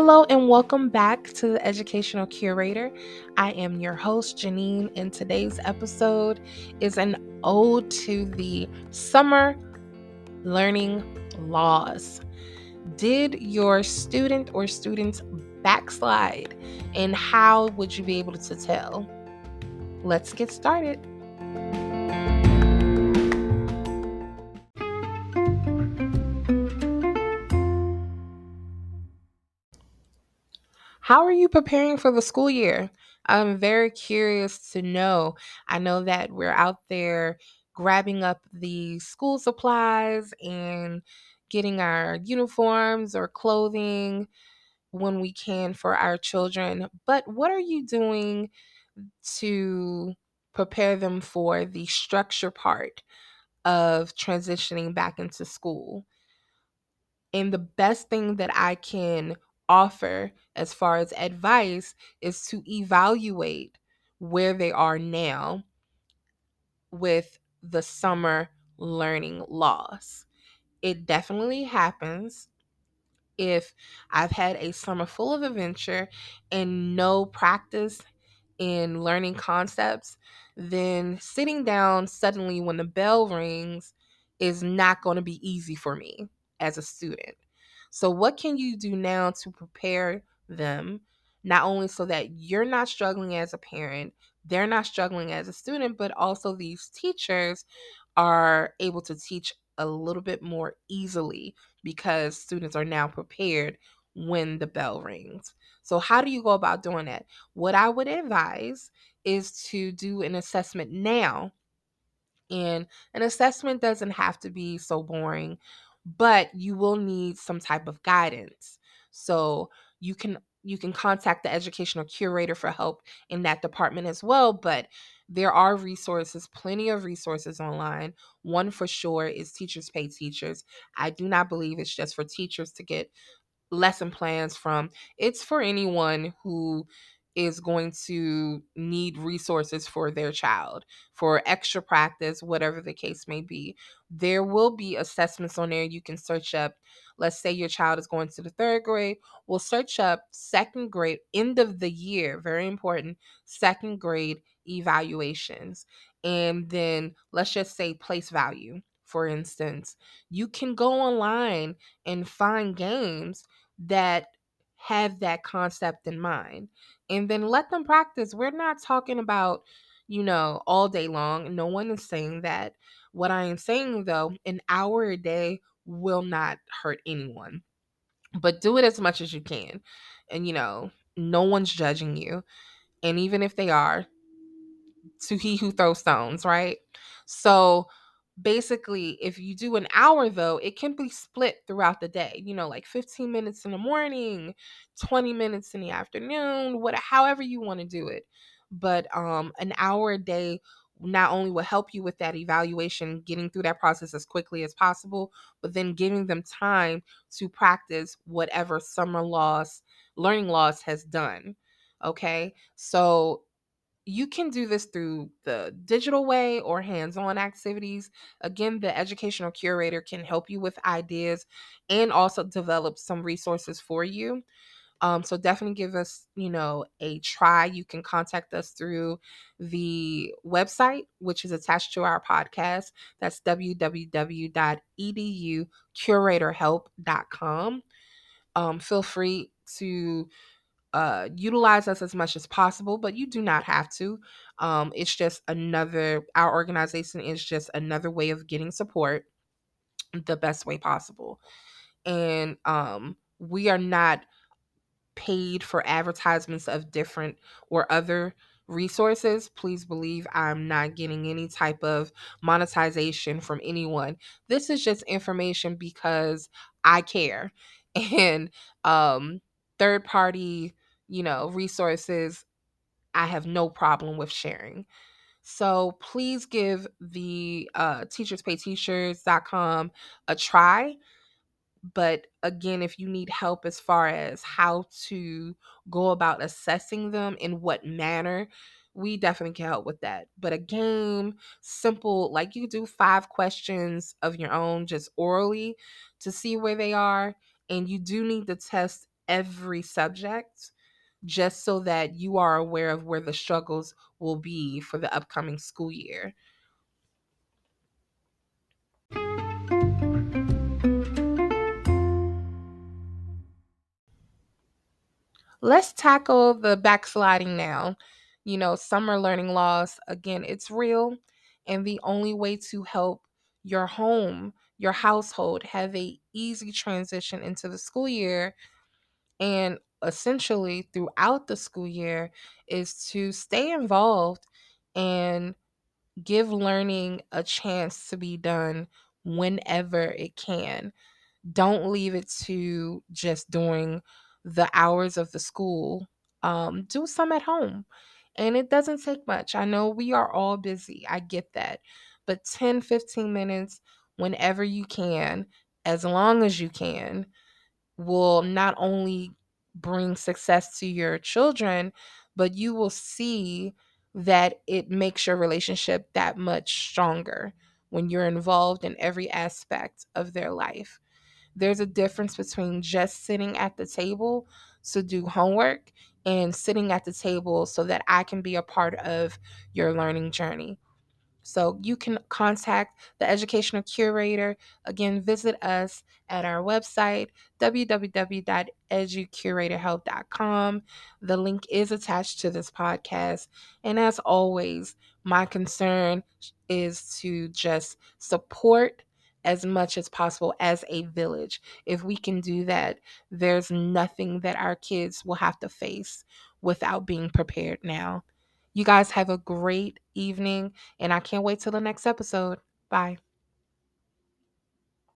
Hello, and welcome back to the Educational Curator. I am your host, Janine, and today's episode is an ode to the summer learning loss. Did your student or students backslide, and how would you be able to tell? Let's get started. How are you preparing for the school year? I'm very curious to know. I know that we're out there grabbing up the school supplies and getting our uniforms or clothing when we can for our children. But what are you doing to prepare them for the structure part of transitioning back into school? And the best thing that I can offer as far as advice is to evaluate where they are now with the summer learning loss. It definitely happens if I've had a summer full of adventure and no practice in learning concepts, then sitting down suddenly when the bell rings is not going to be easy for me as a student. So, what can you do now to prepare them, not only so that you're not struggling as a parent, they're not struggling as a student, but also these teachers are able to teach a little bit more easily because students are now prepared when the bell rings. So, how do you go about doing that? What I would advise is to do an assessment now. And an assessment doesn't have to be so boring but you will need some type of guidance. So you can you can contact the educational curator for help in that department as well, but there are resources, plenty of resources online. One for sure is Teachers Pay Teachers. I do not believe it's just for teachers to get lesson plans from. It's for anyone who is going to need resources for their child for extra practice, whatever the case may be. There will be assessments on there you can search up. Let's say your child is going to the third grade. We'll search up second grade, end of the year, very important, second grade evaluations. And then let's just say place value, for instance. You can go online and find games that have that concept in mind and then let them practice. We're not talking about, you know, all day long. No one is saying that. What I am saying though, an hour a day will not hurt anyone. But do it as much as you can. And you know, no one's judging you. And even if they are, to he who throws stones, right? So basically if you do an hour though it can be split throughout the day you know like 15 minutes in the morning 20 minutes in the afternoon what however you want to do it. But um an hour a day not only will help you with that evaluation getting through that process as quickly as possible but then giving them time to practice whatever summer loss learning loss has done okay? So you can do this through the digital way or hands on activities. Again, the educational curator can help you with ideas and also develop some resources for you. Um, so definitely give us, you know, a try. You can contact us through the website, which is attached to our podcast. That's www.educuratorhelp.com. Um, feel free to uh, utilize us as much as possible, but you do not have to. Um, it's just another, our organization is just another way of getting support the best way possible. And um, we are not paid for advertisements of different or other resources. Please believe I'm not getting any type of monetization from anyone. This is just information because I care. And um, third party you know, resources, I have no problem with sharing. So please give the uh, teacherspayteachers.com a try. But again, if you need help as far as how to go about assessing them in what manner, we definitely can help with that. But a game, simple, like you do five questions of your own just orally to see where they are. And you do need to test every subject just so that you are aware of where the struggles will be for the upcoming school year. Let's tackle the backsliding now. You know, summer learning loss, again, it's real. And the only way to help your home, your household have a easy transition into the school year and essentially throughout the school year is to stay involved and give learning a chance to be done whenever it can. Don't leave it to just during the hours of the school. Um, do some at home. And it doesn't take much. I know we are all busy. I get that. But 10, 15 minutes whenever you can, as long as you can, will not only bring success to your children, but you will see that it makes your relationship that much stronger when you're involved in every aspect of their life. There's a difference between just sitting at the table to do homework and sitting at the table so that I can be a part of your learning journey. So you can contact the educational curator. Again, visit us at our website, www.educuratorhelp.com. The link is attached to this podcast. And as always, my concern is to just support as much as possible as a village. If we can do that, there's nothing that our kids will have to face without being prepared now. You guys have a great evening, and I can't wait till the next episode. Bye.